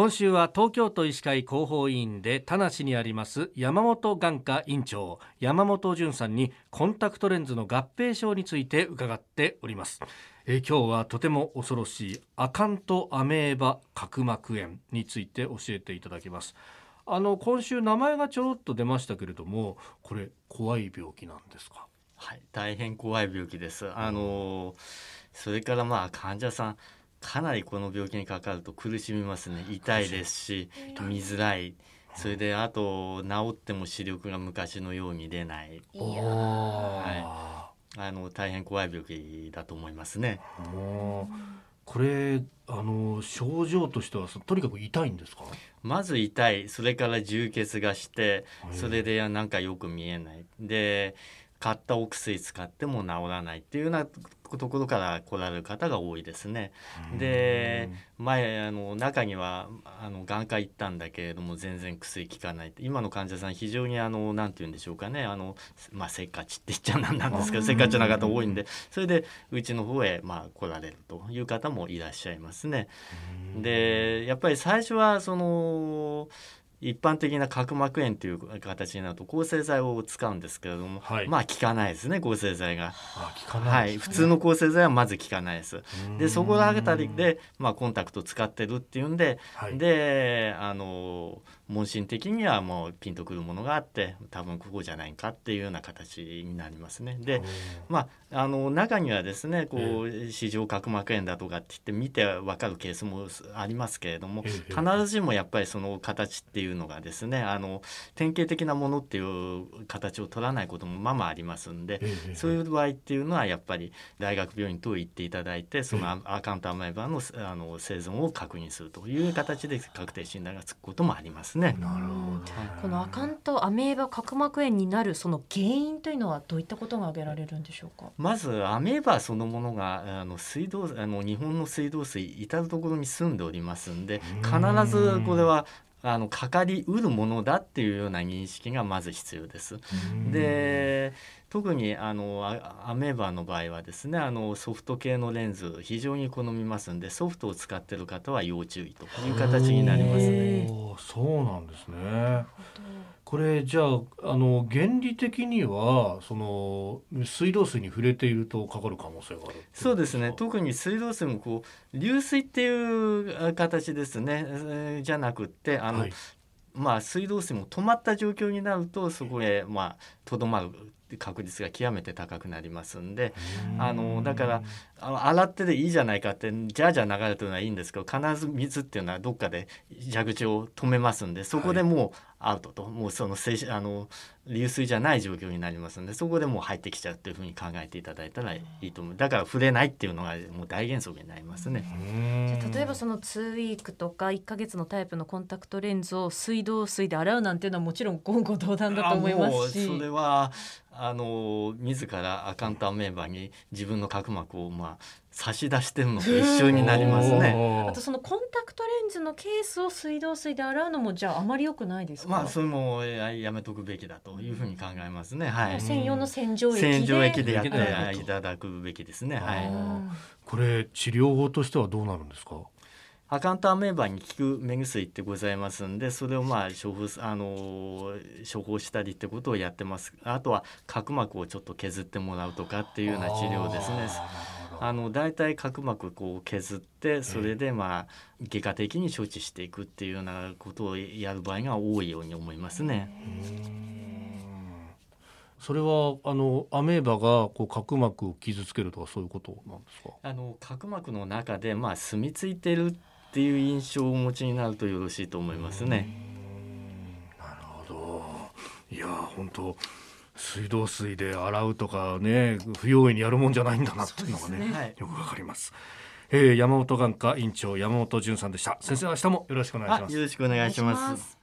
今週は東京都医師会広報委員で田無にあります山本眼科院長山本淳さんにコンタクトレンズの合併症について伺っております。え今日はとても恐ろしいアカントアメーバ角膜炎について教えていただきます。あの今週名前がちょろっと出ましたけれどもこれ怖い病気なんですか？はい大変怖い病気です。あのそれからまあ患者さんかなりこの病気にかかると苦しみますね。痛いですし見づらい。それであと治っても視力が昔のように出ない。はい、あの大変怖い病気だと思いますね。これあの症状としてはとにかく痛いんですか？まず痛い。それから充血がしてそれでなんかよく見えない。で買ったお薬使っても治らないっていうようなところから来られる方が多いですね。で前あの中にはあの眼科行ったんだけれども全然薬効かない今の患者さん非常にあのなんて言うんでしょうかね。あの、まあ、せっかちって言っちゃなんなんですけどせっかちな方多いんで。それでうちの方へ、まあ、来られるという方もいらっしゃいますね。でやっぱり最初はその一般的な角膜炎という形になると抗生剤を使うんですけれども、はい、まあ効かないですね抗生剤が。はい、普通の抗生剤はまず効かないです。でそこら辺りで、まあ、コンタクト使ってるっていうんで、はい、であの問診的にはもうピンとくるものがあって多分ここじゃないかっていうような形になりますね。でまああの中にはですねこう市場角膜炎だとかって言って見て分かるケースもありますけれども必ずしもやっぱりその形っていうのがですねあの典型的なものっていう形を取らないこともまあまあありますんでそういう場合っていうのはやっぱり大学病院等行っていただいてそのアカウントアマイバーのあの生存を確認するという形で確定診断がつくこともありますね。なるほど、このアカントアメーバ角膜炎になるその原因というのはどういったことが挙げられるんでしょうか？まずアメーバそのものがあの水道あの日本の水道水至る所に住んでおりますんで必ずこれはあのかかりうるものだっていうような認識がまず必要です。で特にあのアメーバの場合はですねあのソフト系のレンズ非常に好みますんでソフトを使ってる方は要注意という形になりますね。そうなんですね。これじゃああの原理的にはその水道水に触れているとかかる可能性があるそうですね。特に水道水もこう流水っていう形ですね、えー、じゃなくってあの、はい、まあ水道水も止まった状況になるとそこへまあとどまる確率が極めて高くなりますんであのだから洗ってでいいじゃないかってじゃじゃ流れてるのはいいんですけど必ず水っていうのはどっかで蛇口を止めますんでそこでもうアウトと、はい、もうそのあの流水じゃない状況になりますんでそこでもう入ってきちゃうっていうふうに考えていただいたらいいと思う。だから触れないっていうのがもう大原則になりますね。じゃ例えばその2ウィークとか1か月のタイプのコンタクトレンズを水道水で洗うなんていうのはもちろん言語道断だと思いますし。それはあの自らアカウントメンバーに自分の角膜をまあ差し出してるのと一緒になりますね。あとそのコンタクトレンズのケースを水道水で洗うのもじゃああまり良くないですか？まあそれもやめとくべきだというふうに考えますね。はい。専用の洗浄液で洗浄液でやっていただくべきですね。はい。これ治療法としてはどうなるんですか？アカウントアメーバーに効く目薬ってございますんでそれをまあ処方あの処方したりってことをやってます。あとは角膜をちょっと削ってもらうとかっていうような治療ですね。あの大体角膜こう削ってそれでまあ外科的に処置していくっていうようなことをやる場合が多いように思いますね。それはあのアメーバがこう角膜を傷つけるとかそういうことなんですか？あの角膜の中でまあ住み着いてるっていう印象をお持ちになるとよろしいと思いますね。なるほど。いや本当水道水で洗うとかね不用意にやるもんじゃないんだなっていうのがね、ね、よくわかります。えー、山本眼科院長山本淳さんでした。先生明日もよろしくお願いします。よろしくお願いします